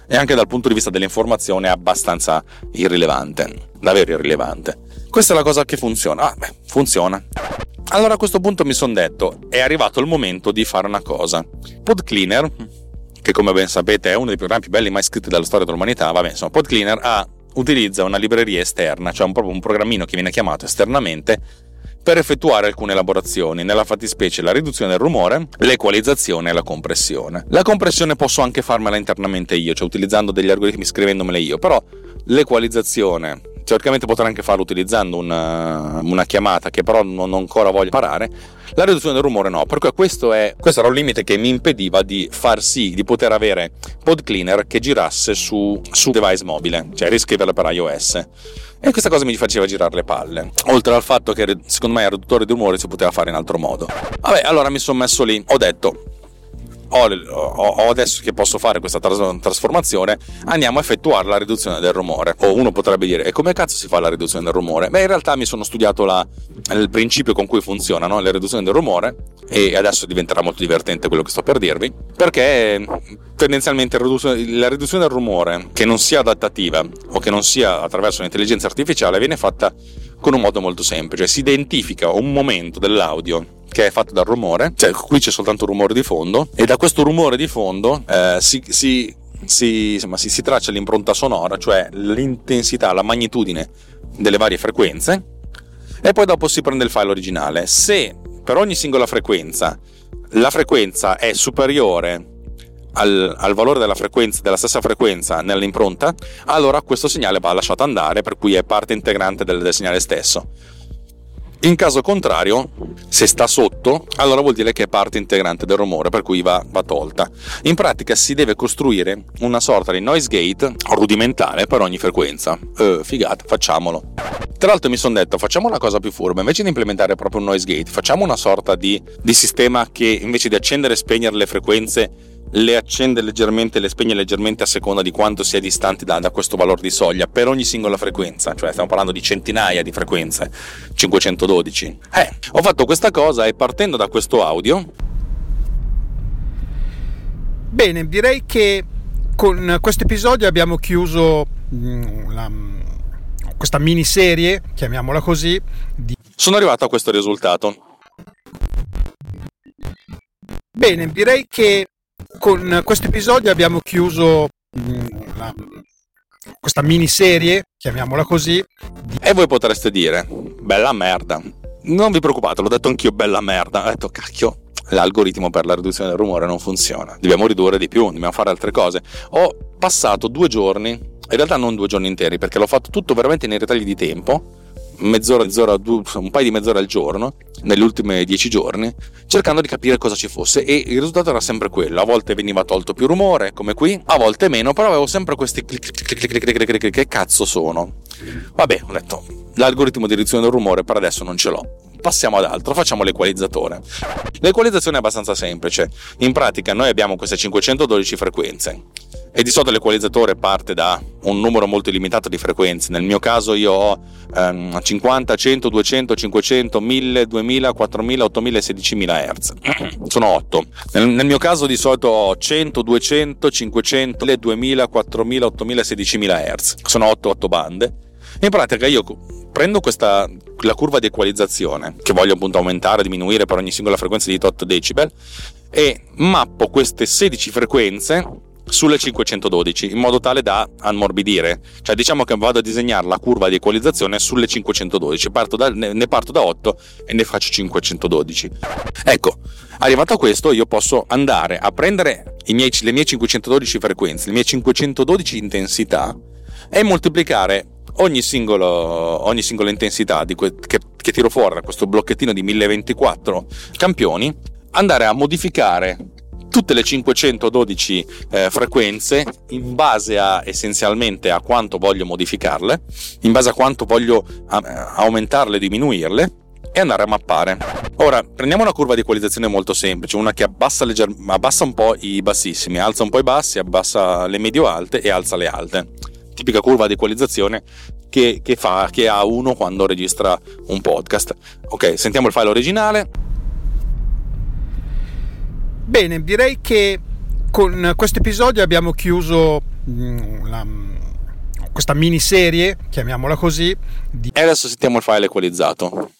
e anche dal punto di vista dell'informazione è abbastanza irrilevante, davvero irrilevante. Questa è la cosa che funziona. Ah, beh, funziona. Allora a questo punto mi sono detto, è arrivato il momento di fare una cosa. PodCleaner, che come ben sapete è uno dei programmi più belli mai scritti dalla storia dell'umanità, vabbè, insomma, PodCleaner ha utilizza una libreria esterna, cioè un, proprio un programmino che viene chiamato esternamente per effettuare alcune elaborazioni, nella fattispecie la riduzione del rumore, l'equalizzazione e la compressione. La compressione posso anche farmela internamente io, cioè utilizzando degli algoritmi scrivendomele io, però l'equalizzazione teoricamente potrei anche farlo utilizzando una, una chiamata che però non, non, ancora voglio parare. La riduzione del rumore no, perché questo, è, questo era un limite che mi impediva di far sì di poter avere pod cleaner che girasse su, su device mobile, cioè riscriverla per iOS. E questa cosa mi faceva girare le palle. Oltre al fatto che secondo me il riduttore di rumore si poteva fare in altro modo. Vabbè, allora mi sono messo lì, ho detto ho, ho, adesso che posso fare questa tras- trasformazione, andiamo a effettuare la riduzione del rumore. O uno potrebbe dire, e come cazzo si fa la riduzione del rumore? Beh, in realtà mi sono studiato la, il principio con cui funziona no? la riduzione del rumore e adesso diventerà molto divertente quello che sto per dirvi, perché tendenzialmente la riduzione del rumore, che non sia adattativa o che non sia attraverso l'intelligenza artificiale, viene fatta con un modo molto semplice. Si identifica un momento dell'audio che è fatto dal rumore, cioè qui c'è soltanto un rumore di fondo, e da questo rumore di fondo eh, si, si, si, insomma, si, si traccia l'impronta sonora, cioè l'intensità, la magnitudine delle varie frequenze, e poi dopo si prende il file originale. Se per ogni singola frequenza la frequenza è superiore al, al, valore della della stessa frequenza nell'impronta, allora questo segnale va lasciato andare, per cui è parte integrante del, del segnale stesso. In caso contrario, se sta sotto, allora vuol dire che è parte integrante del rumore, per cui va, va, tolta. In pratica si deve costruire una sorta di noise gate rudimentale per ogni frequenza. Eh, figata, facciamolo. Tra l'altro mi sono detto, facciamo una cosa più furba, invece di implementare proprio un noise gate, facciamo una sorta di, di sistema che invece di accendere e spegnere le frequenze le accende leggermente le spegne leggermente a seconda di quanto si è distanti da, da, questo valore di soglia per ogni singola frequenza, cioè stiamo parlando di centinaia di frequenze, 512. Eh, ho fatto questa cosa e partendo da questo audio... Bene, direi che con questo episodio abbiamo chiuso mm, la, questa miniserie, chiamiamola così. Di... Sono arrivato a questo risultato. Bene, direi che con questo episodio abbiamo chiuso mm, la, questa miniserie, chiamiamola così. E voi potreste dire, bella merda. Non vi preoccupate, l'ho detto anch'io, bella merda. Ho detto, cacchio, l'algoritmo per la riduzione del rumore non funziona. Dobbiamo ridurre di più, dobbiamo fare altre cose. Ho passato due giorni, in realtà non due giorni interi, perché l'ho fatto tutto veramente nei ritagli di tempo mezz'ora, mezz'ora, un paio di mezz'ora al giorno, negli ultimi dieci giorni, cercando di capire cosa ci fosse e il risultato era sempre quello. A volte veniva tolto più rumore, come qui, a volte meno, però avevo sempre questi clic clic clic clic clic clic che cazzo sono? Vabbè, ho detto, l'algoritmo di riduzione del rumore per adesso non ce l'ho. Passiamo ad altro, facciamo l'equalizzatore. L'equalizzazione è abbastanza semplice. In pratica noi abbiamo queste 512 frequenze e di solito l'equalizzatore parte da un numero molto limitato di frequenze. Nel mio caso io ho ehm, 50, 100, 200, 500, 1000, 2000, 4000, 8000 e 16000 Hz. Sono 8. Nel, nel, mio caso di solito ho 100, 200, 500, 2000, 4000, 8000 e 16000 Hz. Sono 8, 8 bande. In pratica io prendo questa, la curva di equalizzazione che voglio appunto aumentare, diminuire per ogni singola frequenza di 8 decibel e mappo queste 16 frequenze sulle 512 in modo tale da ammorbidire. Cioè diciamo che vado a disegnare la curva di equalizzazione sulle 512 parto da, ne parto da 8 e ne faccio 512 ecco arrivato a questo io posso andare a prendere miei, le mie 512 frequenze le mie 512 intensità e moltiplicare ogni, singolo, ogni singola intensità que, che, che tiro fuori da questo blocchettino di 1024 campioni andare a modificare tutte le 512 eh, frequenze in base a essenzialmente a quanto voglio modificarle, in base a quanto voglio a, aumentarle, diminuirle e andare a mappare. Ora prendiamo una curva di equalizzazione molto semplice, una che abbassa, legger- abbassa un po' i bassissimi, alza un po' i bassi, abbassa le medio-alte e alza le alte. Tipica curva di equalizzazione che, che, fa, che ha uno quando registra un podcast. Ok, sentiamo il file originale. Bene, direi che con questo episodio abbiamo chiuso mm, la, questa miniserie, chiamiamola così. Di... E adesso sentiamo il file equalizzato.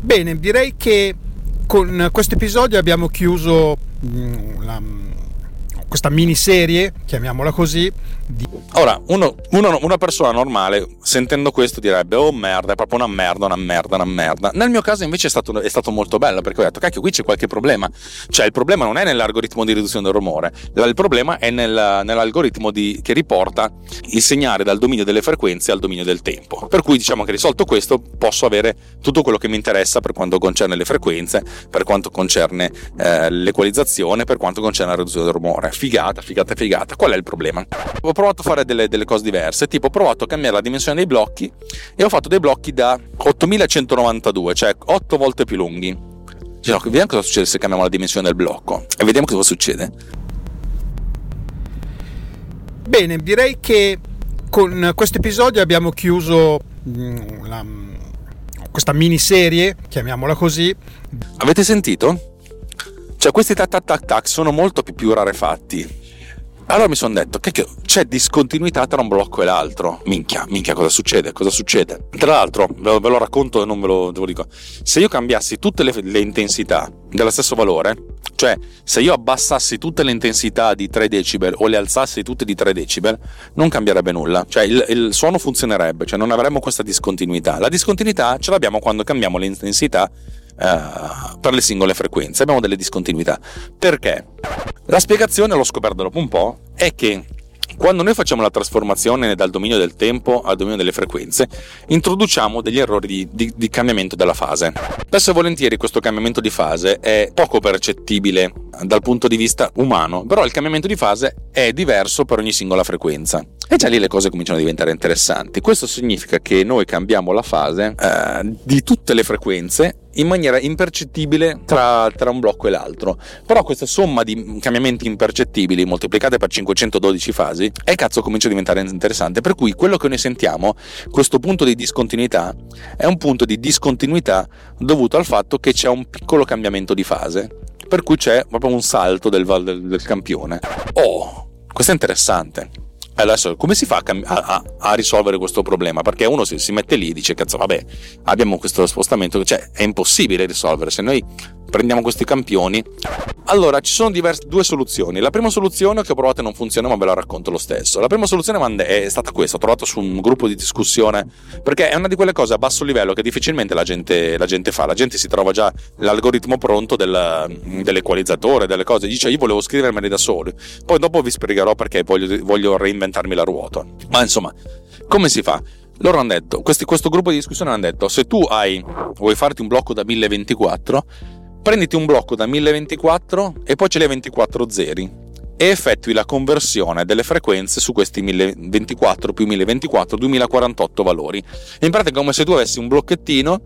Bene, direi che con questo episodio abbiamo chiuso mm, la, questa miniserie, chiamiamola così. Di... Ora, uno, uno, una persona normale sentendo questo direbbe: Oh merda, è proprio una merda, una merda, una merda. Nel mio caso invece è stato, è stato molto bello perché ho detto: Cacchio, qui c'è qualche problema. Cioè, il problema non è nell'algoritmo di riduzione del rumore, il problema è nel, nell'algoritmo di, che riporta il segnale dal dominio delle frequenze al dominio del tempo. Per cui, diciamo che risolto questo, posso avere tutto quello che mi interessa per quanto concerne le frequenze, per quanto concerne eh, l'equalizzazione, per quanto concerne la riduzione del rumore figata, figata, figata. Qual è il problema? Ho provato a fare delle, delle cose diverse, tipo ho provato a cambiare la dimensione dei blocchi e ho fatto dei blocchi da 8192, cioè 8 volte più lunghi. Cioè, vediamo cosa succede se cambiamo la dimensione del blocco e vediamo cosa succede. Bene, direi che con questo episodio abbiamo chiuso mm, la, questa miniserie, chiamiamola così. Avete sentito? Cioè questi tac tac tac tac sono molto più, più rarefatti. Allora mi sono detto, che c'è discontinuità tra un blocco e l'altro. Minchia, minchia, cosa succede? Cosa succede? Tra l'altro, ve lo, racconto e non ve lo, ve lo, dico. Se io cambiassi tutte le, le, intensità dello stesso valore, cioè se io abbassassi tutte le intensità di 3 decibel o le alzassi tutte di 3 decibel, non cambierebbe nulla. Cioè il, il suono funzionerebbe, cioè non avremmo questa discontinuità. La discontinuità ce l'abbiamo quando cambiamo le intensità Uh, per le singole frequenze. Abbiamo delle discontinuità. Perché? La spiegazione, l'ho scoperto dopo un po', è che quando noi facciamo la trasformazione dal dominio del tempo al dominio delle frequenze, introduciamo degli errori di, di, di, cambiamento della fase. Spesso e volentieri questo cambiamento di fase è poco percettibile dal punto di vista umano, però il cambiamento di fase è diverso per ogni singola frequenza. E già lì le cose cominciano a diventare interessanti. Questo significa che noi cambiamo la fase eh, di tutte le frequenze in maniera impercettibile tra, tra, un blocco e l'altro. Però questa somma di cambiamenti impercettibili moltiplicate per 512 fasi, e cazzo comincia a diventare interessante. Per cui quello che noi sentiamo, questo punto di discontinuità, è un punto di discontinuità dovuto al fatto che c'è un piccolo cambiamento di fase. Per cui c'è proprio un salto del, del, del campione. Oh, questo è interessante. Adesso come si fa a, a, a, risolvere questo problema? Perché uno si, si, mette lì e dice: Cazzo, vabbè, abbiamo questo spostamento, cioè è impossibile risolvere. Se noi prendiamo questi campioni. Allora, ci sono diverse, due soluzioni. La prima soluzione che ho provato e non funziona, ma ve la racconto lo stesso. La prima soluzione è stata questa, ho trovato su un gruppo di discussione, perché è una di quelle cose a basso livello che difficilmente la gente, la gente fa. La gente si trova già l'algoritmo pronto del, dell'equalizzatore, delle cose. Dice io volevo scrivermeli da solo. Poi dopo vi spiegherò perché voglio, voglio reinventarmi la ruota. Ma insomma, come si fa? Loro hanno detto, questi, questo gruppo di discussione hanno detto, se tu hai, vuoi farti un blocco da 1024, prenditi un blocco da 1024 e poi ce l'hai 24 zeri e effettui la conversione delle frequenze su questi 1024 più 1024 2048 valori. In pratica è come se tu avessi un blocchettino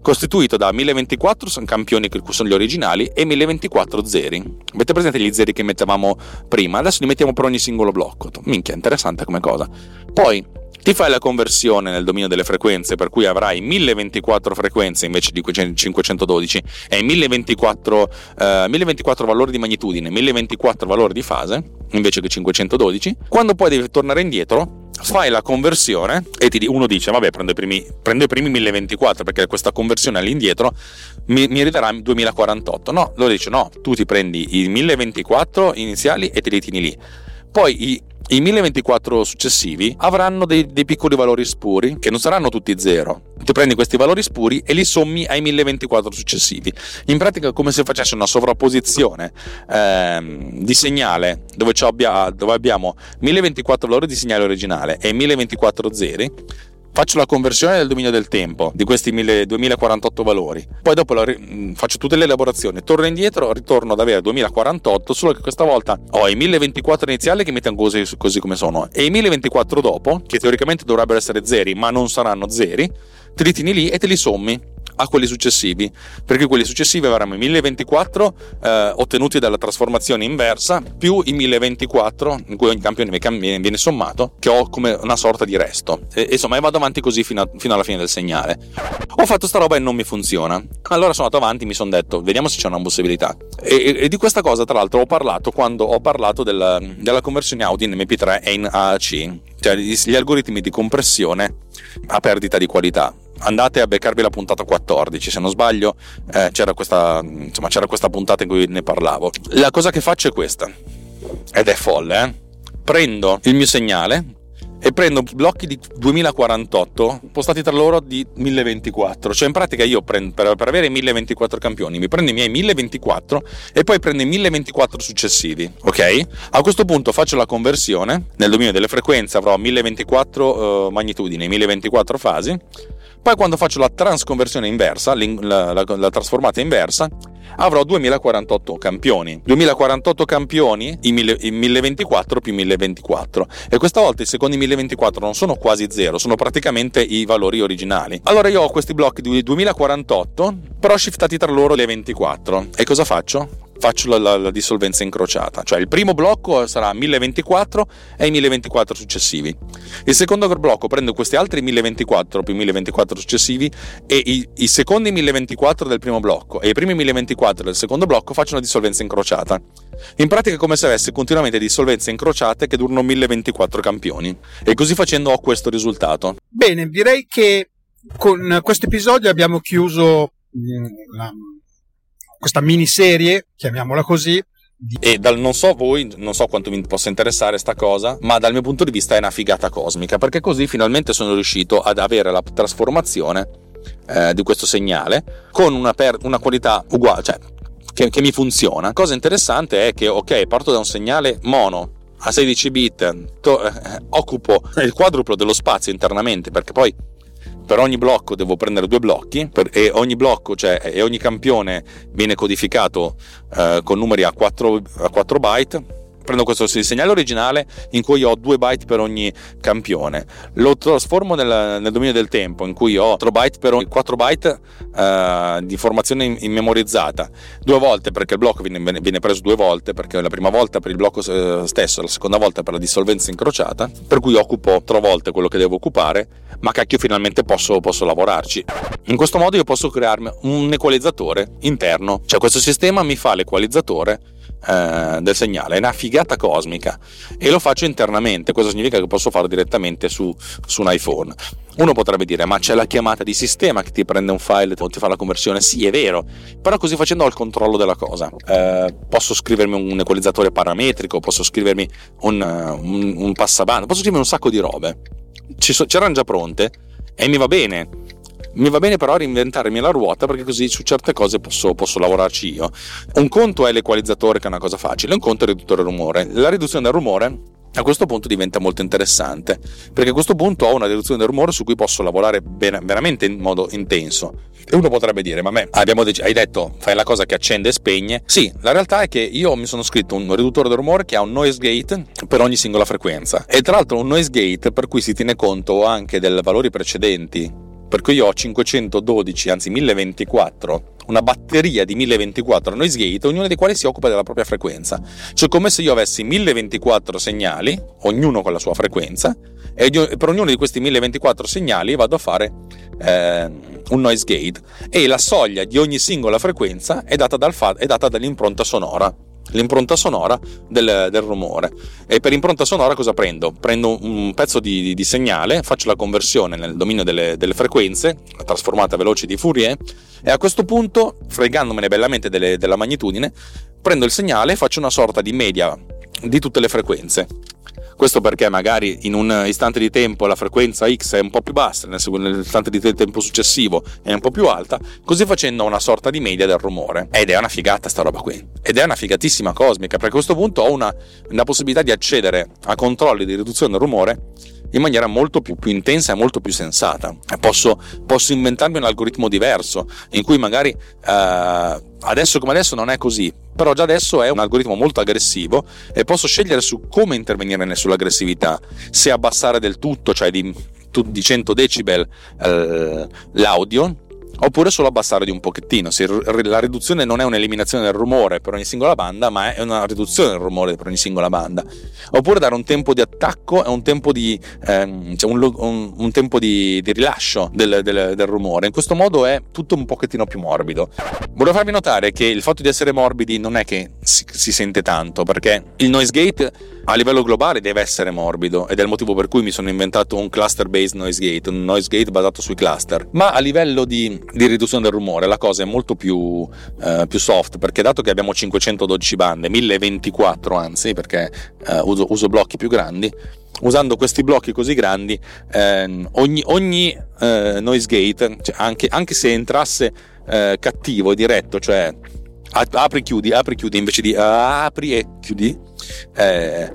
costituito da 1024 sono campioni che sono gli originali e 1024 zeri. Avete presente gli zeri che mettevamo prima? Adesso li mettiamo per ogni singolo blocco. Minchia, interessante come cosa. Poi ti fai la conversione nel dominio delle frequenze, per cui avrai 1024 frequenze invece di 512 e 1024, eh, 1024 valori di magnitudine, 1024 valori di fase invece che 512. Quando poi devi tornare indietro, fai la conversione e ti, uno dice vabbè prendo i, primi, prendo i primi 1024 perché questa conversione all'indietro mi, mi ridarà 2048 no, loro dice no, tu ti prendi i 1024 iniziali e te li tieni lì poi i i 1024 successivi avranno dei, dei, piccoli valori spuri che non saranno tutti zero. Tu prendi questi valori spuri e li sommi ai 1024 successivi. In pratica è come se facessi una sovrapposizione ehm, di segnale dove, abbia, dove abbiamo 1024 valori di segnale originale e 1024 zeri faccio la conversione del dominio del tempo di questi 2048 valori, poi dopo mm, faccio tutte le elaborazioni, torno indietro, ritorno ad avere 2048, solo che questa volta ho i 1024 iniziali che mettono così, così come sono. E i 1024 dopo, che teoricamente dovrebbero essere zeri, ma non saranno zeri, te li tieni lì e te li sommi a quelli successivi, perché quelli successivi avranno i 1024 eh, ottenuti dalla trasformazione inversa più i 1024 in cui ogni campione viene sommato, che ho come una sorta di resto. E, insomma, e vado avanti così fino, a, fino, alla fine del segnale. Ho fatto sta roba e non mi funziona. Allora sono andato avanti mi sono detto, vediamo se c'è una possibilità. E, e, di questa cosa, tra l'altro, ho parlato quando ho parlato della, della conversione audio in MP3 e in AAC, cioè gli algoritmi di compressione a perdita di qualità andate a beccarvi la puntata 14 se non sbaglio eh, c'era, questa, insomma, c'era questa puntata in cui ne parlavo. La cosa che faccio è questa ed è folle eh? prendo il mio segnale e prendo blocchi di 2048 postati tra loro di 1024 cioè in pratica io prendo, per, per avere 1024 campioni mi prendo i miei 1024 e poi prendo i 1024 successivi ok? A questo punto faccio la conversione nel dominio delle frequenze avrò 1024 uh, magnitudini 1024 fasi poi quando faccio la transconversione inversa, la, la, la trasformata inversa, avrò 2048 campioni. 2048 campioni in, 1024 più 1024. E questa volta i secondi 1024 non sono quasi zero, sono praticamente i valori originali. Allora io ho questi blocchi di 2048, però shiftati tra loro le 24. E cosa faccio? Faccio la, la, la, dissolvenza incrociata, cioè il primo blocco sarà 1024 e i 1024 successivi. Il secondo blocco prendo questi altri 1024 più 1024 successivi e i, i secondi 1024 del primo blocco e i primi 1024 del secondo blocco faccio una dissolvenza incrociata. In pratica è come se avessi continuamente dissolvenze incrociate che durano 1024 campioni e così facendo ho questo risultato. Bene, direi che con questo episodio abbiamo chiuso mm, la, questa miniserie, chiamiamola così. E dal non so voi, non so quanto mi possa interessare sta cosa, ma dal mio punto di vista è una figata cosmica, perché così finalmente sono riuscito ad avere la trasformazione eh, di questo segnale con una, per, una qualità uguale, cioè che, che mi funziona. Cosa interessante è che, ok, parto da un segnale mono a 16 bit, to, eh, occupo il quadruplo dello spazio internamente, perché poi per ogni blocco devo prendere due blocchi per, e ogni blocco, cioè e ogni campione viene codificato eh, con numeri a 4, a 4 byte prendo questo segnale originale in cui ho 2 byte per ogni campione, lo trasformo nel, nel dominio del tempo in cui ho 4 byte per ogni 4 byte uh, di informazione immemorizzata, due volte perché il blocco viene, viene, preso due volte, perché la prima volta per il blocco eh, stesso, la seconda volta per la dissolvenza incrociata, per cui occupo tre volte quello che devo occupare, ma cacchio finalmente posso, posso lavorarci. In questo modo io posso crearmi un equalizzatore interno, cioè questo sistema mi fa l'equalizzatore eh, del segnale, è una figata cosmica e lo faccio internamente, questo significa che posso farlo direttamente su, su un iPhone. Uno potrebbe dire, ma c'è la chiamata di sistema che ti prende un file e ti fa la conversione. Sì, è vero, però così facendo ho il controllo della cosa. Eh, posso scrivermi un equalizzatore parametrico, posso scrivermi un, un, un passabanda, posso scrivermi un sacco di robe. So, c'erano già pronte e mi va bene mi va bene però reinventarmi la ruota perché così su certe cose posso, posso lavorarci io. Un conto è l'equalizzatore che è una cosa facile, un conto è il riduttore del rumore. La riduzione del rumore a questo punto diventa molto interessante perché a questo punto ho una riduzione del rumore su cui posso lavorare ben, veramente in modo intenso e uno potrebbe dire ma me dec- hai detto fai la cosa che accende e spegne sì la realtà è che io mi sono scritto un riduttore del rumore che ha un noise gate per ogni singola frequenza e tra l'altro un noise gate per cui si tiene conto anche dei valori precedenti per cui io ho 512, anzi 1024, una batteria di 1024 noise gate, ognuno dei quali si occupa della propria frequenza. Cioè come se io avessi 1024 segnali, ognuno con la sua frequenza, e per ognuno di questi 1024 segnali vado a fare eh, un noise gate e la soglia di ogni singola frequenza è data, dal è data dall'impronta sonora l'impronta sonora del, del, rumore. E per impronta sonora cosa prendo? Prendo un pezzo di, di, di segnale, faccio la conversione nel dominio delle, delle, frequenze, la trasformata veloce di Fourier, e a questo punto, fregandomene bellamente delle, della magnitudine, prendo il segnale e faccio una sorta di media di tutte le frequenze. Questo perché magari in un istante di tempo la frequenza X è un po' più bassa, nell'istante di tempo successivo è un po' più alta, così facendo una sorta di media del rumore. Ed è una figata sta roba qui. Ed è una figatissima cosmica, perché a questo punto ho una, una possibilità di accedere a controlli di riduzione del rumore in maniera molto più, più intensa e molto più sensata. Posso, posso, inventarmi un algoritmo diverso in cui magari eh, adesso come adesso non è così, però già adesso è un algoritmo molto aggressivo e posso scegliere su come intervenire sull'aggressività, se abbassare del tutto, cioè di, di 100 decibel eh, l'audio oppure solo abbassare di un pochettino. La riduzione non è un'eliminazione del rumore per ogni singola banda, ma è una riduzione del rumore per ogni singola banda. Oppure dare un tempo di attacco e un tempo di, ehm, cioè un, un, un tempo di, di rilascio del, del, del, rumore. In questo modo è tutto un pochettino più morbido. Volevo farvi notare che il fatto di essere morbidi non è che si, si sente tanto, perché il noise gate a livello globale deve essere morbido ed è il motivo per cui mi sono inventato un cluster based noise gate, un noise gate basato sui cluster. Ma a livello di, di riduzione del rumore la cosa è molto più, eh, più, soft perché dato che abbiamo 512 bande, 1024 anzi perché eh, uso, uso blocchi più grandi, usando questi blocchi così grandi, eh, ogni, ogni eh, noise gate, cioè anche, anche, se entrasse eh, cattivo e diretto, cioè apri chiudi, apri chiudi invece di apri e chiudi, eh,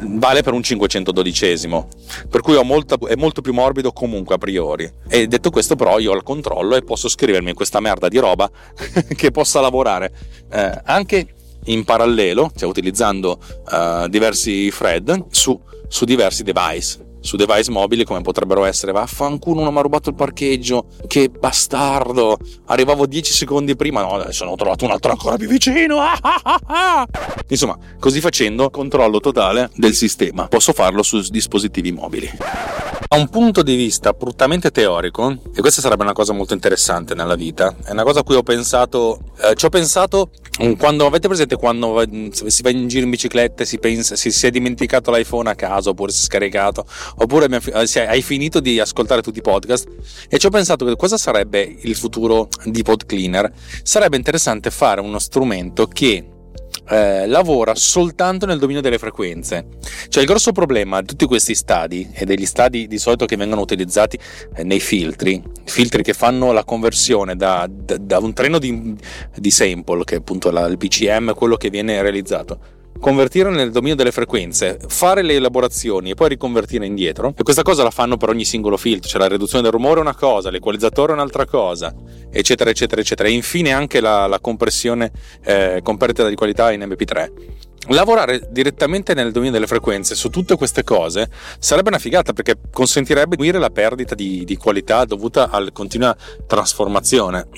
vale per un 512esimo, per cui molta, è molto più morbido comunque a priori. E detto questo, però, io ho il controllo e posso scrivermi questa merda di roba che possa lavorare eh, anche in parallelo, cioè utilizzando uh, diversi thread su, su diversi device su device mobili come potrebbero essere vaffanculo uno mi ha rubato il parcheggio che bastardo! Arrivavo 10 secondi prima no adesso ne ho trovato un altro ancora più vicino. Ah, ah, ah, insomma così facendo controllo totale del sistema. Posso farlo su dispositivi mobili. Da un punto di vista bruttamente teorico, e questa sarebbe una cosa molto interessante nella vita, è una cosa a cui ho pensato, eh, ci ho pensato quando avete presente quando si va in giro in bicicletta e si pensa, si, si, è dimenticato l'iPhone a casa oppure si è scaricato, oppure hai finito di ascoltare tutti i podcast e ci ho pensato che cosa sarebbe il futuro di Pod Cleaner. Sarebbe interessante fare uno strumento che eh, lavora soltanto nel dominio delle frequenze. Cioè il grosso problema di tutti questi stadi e degli stadi di solito che vengono utilizzati eh, nei filtri, filtri che fanno la conversione da, da, da un treno di, di, sample, che è appunto la, il PCM, quello che viene realizzato convertire nel dominio delle frequenze, fare le elaborazioni e poi riconvertire indietro. E questa cosa la fanno per ogni singolo filtro, cioè la riduzione del rumore è una cosa, l'equalizzatore è un'altra cosa, eccetera, eccetera, eccetera. E infine anche la, la compressione eh, con perdita di qualità in MP3. Lavorare direttamente nel dominio delle frequenze su tutte queste cose sarebbe una figata perché consentirebbe di la perdita di, di qualità dovuta alla continua trasformazione.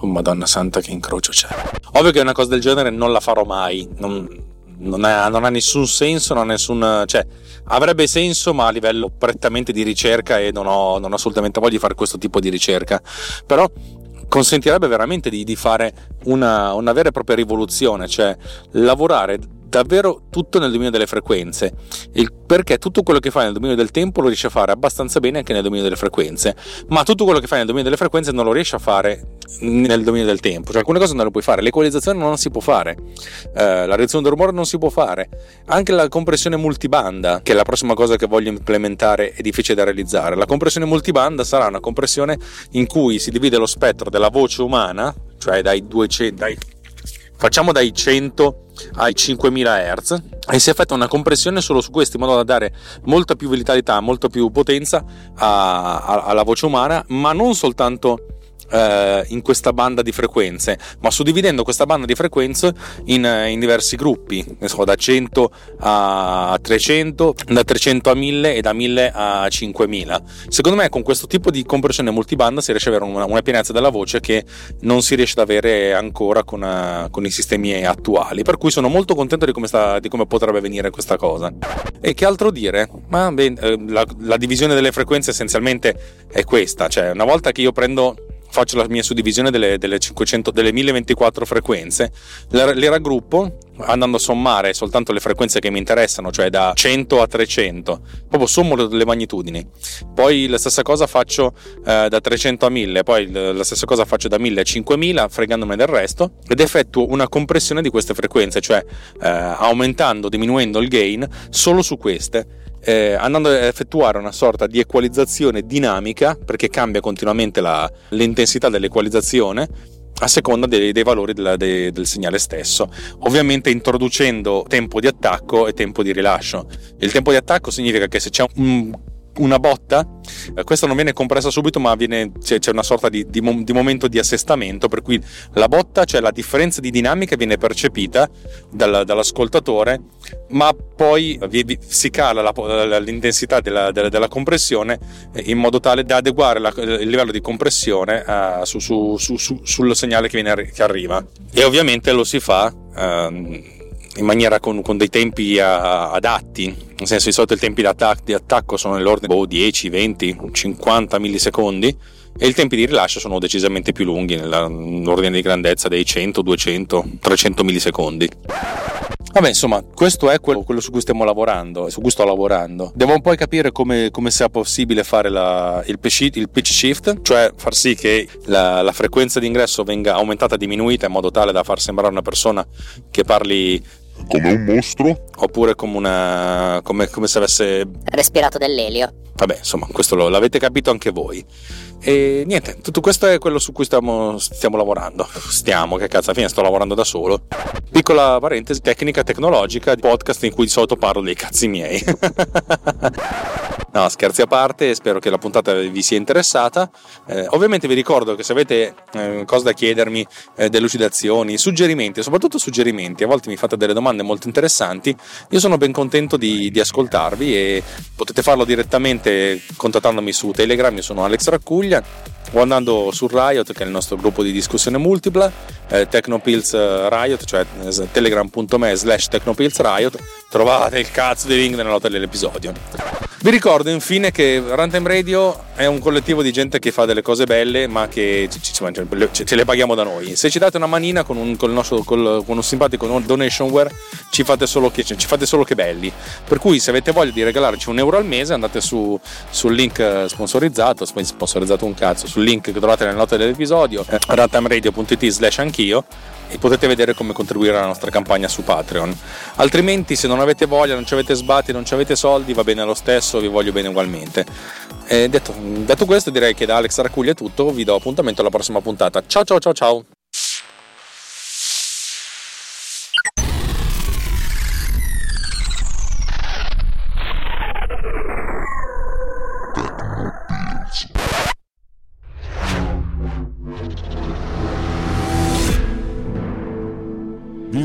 Oh, Madonna santa, che incrocio c'è. Ovvio che una cosa del genere non la farò mai. Non, non ha, non ha, nessun senso, non ha nessun, cioè, avrebbe senso, ma a livello prettamente di ricerca e non ho, non ho assolutamente voglia di fare questo tipo di ricerca. Però consentirebbe veramente di, di fare una, una vera e propria rivoluzione, cioè lavorare davvero tutto nel dominio delle frequenze, perché tutto quello che fai nel dominio del tempo lo riesci a fare abbastanza bene anche nel dominio delle frequenze, ma tutto quello che fai nel dominio delle frequenze non lo riesci a fare nel dominio del tempo, cioè alcune cose non le puoi fare, l'equalizzazione non si può fare, eh, la riduzione del rumore non si può fare, anche la compressione multibanda, che è la prossima cosa che voglio implementare, è difficile da realizzare. La compressione multibanda sarà una compressione in cui si divide lo spettro della voce umana, cioè dai 200, dai, facciamo dai 100 ai 5000 Hz e si effettua una compressione solo su questo in modo da dare molta più vitalità, molta più potenza a, a, alla voce umana, ma non soltanto eh, in questa banda di frequenze, ma suddividendo questa banda di frequenze in, in diversi gruppi, so, da 100 a 300, da 300 a 1000 e da 1000 a 5000. Secondo me con questo tipo di compressione multibanda si riesce ad avere una, una pienezza della voce che non si riesce ad avere ancora con, uh, con, i sistemi attuali, per cui sono molto contento di come, sta, di come potrebbe venire questa cosa. E che altro dire? Ma beh, eh, la, la divisione delle frequenze essenzialmente è questa, cioè una volta che io prendo faccio la mia suddivisione delle, delle, 500, delle 1024 frequenze, le, le, raggruppo andando a sommare soltanto le frequenze che mi interessano, cioè da 100 a 300, proprio sommo le magnitudini. Poi la stessa cosa faccio eh, da 300 a 1000, poi la stessa cosa faccio da 1000 a 5000, fregandomi del resto, ed effettuo una compressione di queste frequenze, cioè eh, aumentando, diminuendo il gain solo su queste eh, andando a effettuare una sorta di equalizzazione dinamica perché cambia continuamente la, l'intensità dell'equalizzazione a seconda dei, dei valori della, dei, del segnale stesso, ovviamente introducendo tempo di attacco e tempo di rilascio. Il tempo di attacco significa che se c'è un una botta, eh, questa non viene compressa subito, ma viene, c'è, c'è, una sorta di, di, di, momento di assestamento, per cui la botta, cioè la differenza di dinamica, viene percepita dal, dall'ascoltatore, ma poi vi, vi, si cala la, l'intensità della, della, della, compressione eh, in modo tale da adeguare la, il livello di compressione uh, su, su, su, sul segnale che, viene, che, arriva. E ovviamente lo si fa. Uh, in maniera con, con dei tempi a, adatti, nel senso di solito i tempi di, attac- di attacco sono nell'ordine di 10, 20, 50 millisecondi e i tempi di rilascio sono decisamente più lunghi, nell'ordine di grandezza dei 100, 200, 300 millisecondi. Vabbè, insomma, questo è quello, quello, su cui stiamo lavorando, su cui sto lavorando. Devo poi capire come, come sia possibile fare la, il, pitch, il, pitch, shift, cioè far sì che la, la frequenza di ingresso venga aumentata, diminuita in modo tale da far sembrare una persona che parli come un mostro? Oppure come una. come, come se avesse. respirato dell'elio. Vabbè, insomma, questo lo, l'avete capito anche voi. E niente, tutto questo è quello su cui stiamo, stiamo lavorando. Stiamo, che cazzo, alla fine sto lavorando da solo. Piccola parentesi tecnica tecnologica podcast in cui di solito parlo dei cazzi miei. no, scherzi a parte, spero che la puntata vi sia interessata. Eh, ovviamente vi ricordo che se avete eh, cose da chiedermi, eh, delucidazioni, suggerimenti, soprattutto suggerimenti, a volte mi fate delle domande molto interessanti, Io sono ben contento di, di ascoltarvi e potete farlo direttamente contattandomi su Telegram, io sono Alex Raccuglia o andando su Riot che è il nostro gruppo di discussione multipla eh, Technopills eh, Riot cioè telegram.me slash Technopills Riot trovate il cazzo di link nella nota dell'episodio. Vi ricordo infine che Runtime Radio è un collettivo di gente che fa delle cose belle ma che ce le paghiamo da noi. Se ci date una manina con un, con nostro, con un simpatico donationware ci fate, solo che, ci fate solo che belli. Per cui se avete voglia di regalarci un euro al mese andate su, sul link eh, sponsorizzato sponsorizzato un cazzo sul link che trovate nelle note dell'episodio, eh, runtimeradio.it slash anch'io e potete vedere come contribuire alla nostra campagna su Patreon. Altrimenti, se non avete voglia, non ci avete sbatti, non ci avete soldi, va bene lo stesso, vi voglio bene ugualmente. Detto, detto, questo, direi che da Alex Racuglia è tutto. Vi do appuntamento alla prossima puntata. Ciao ciao ciao ciao!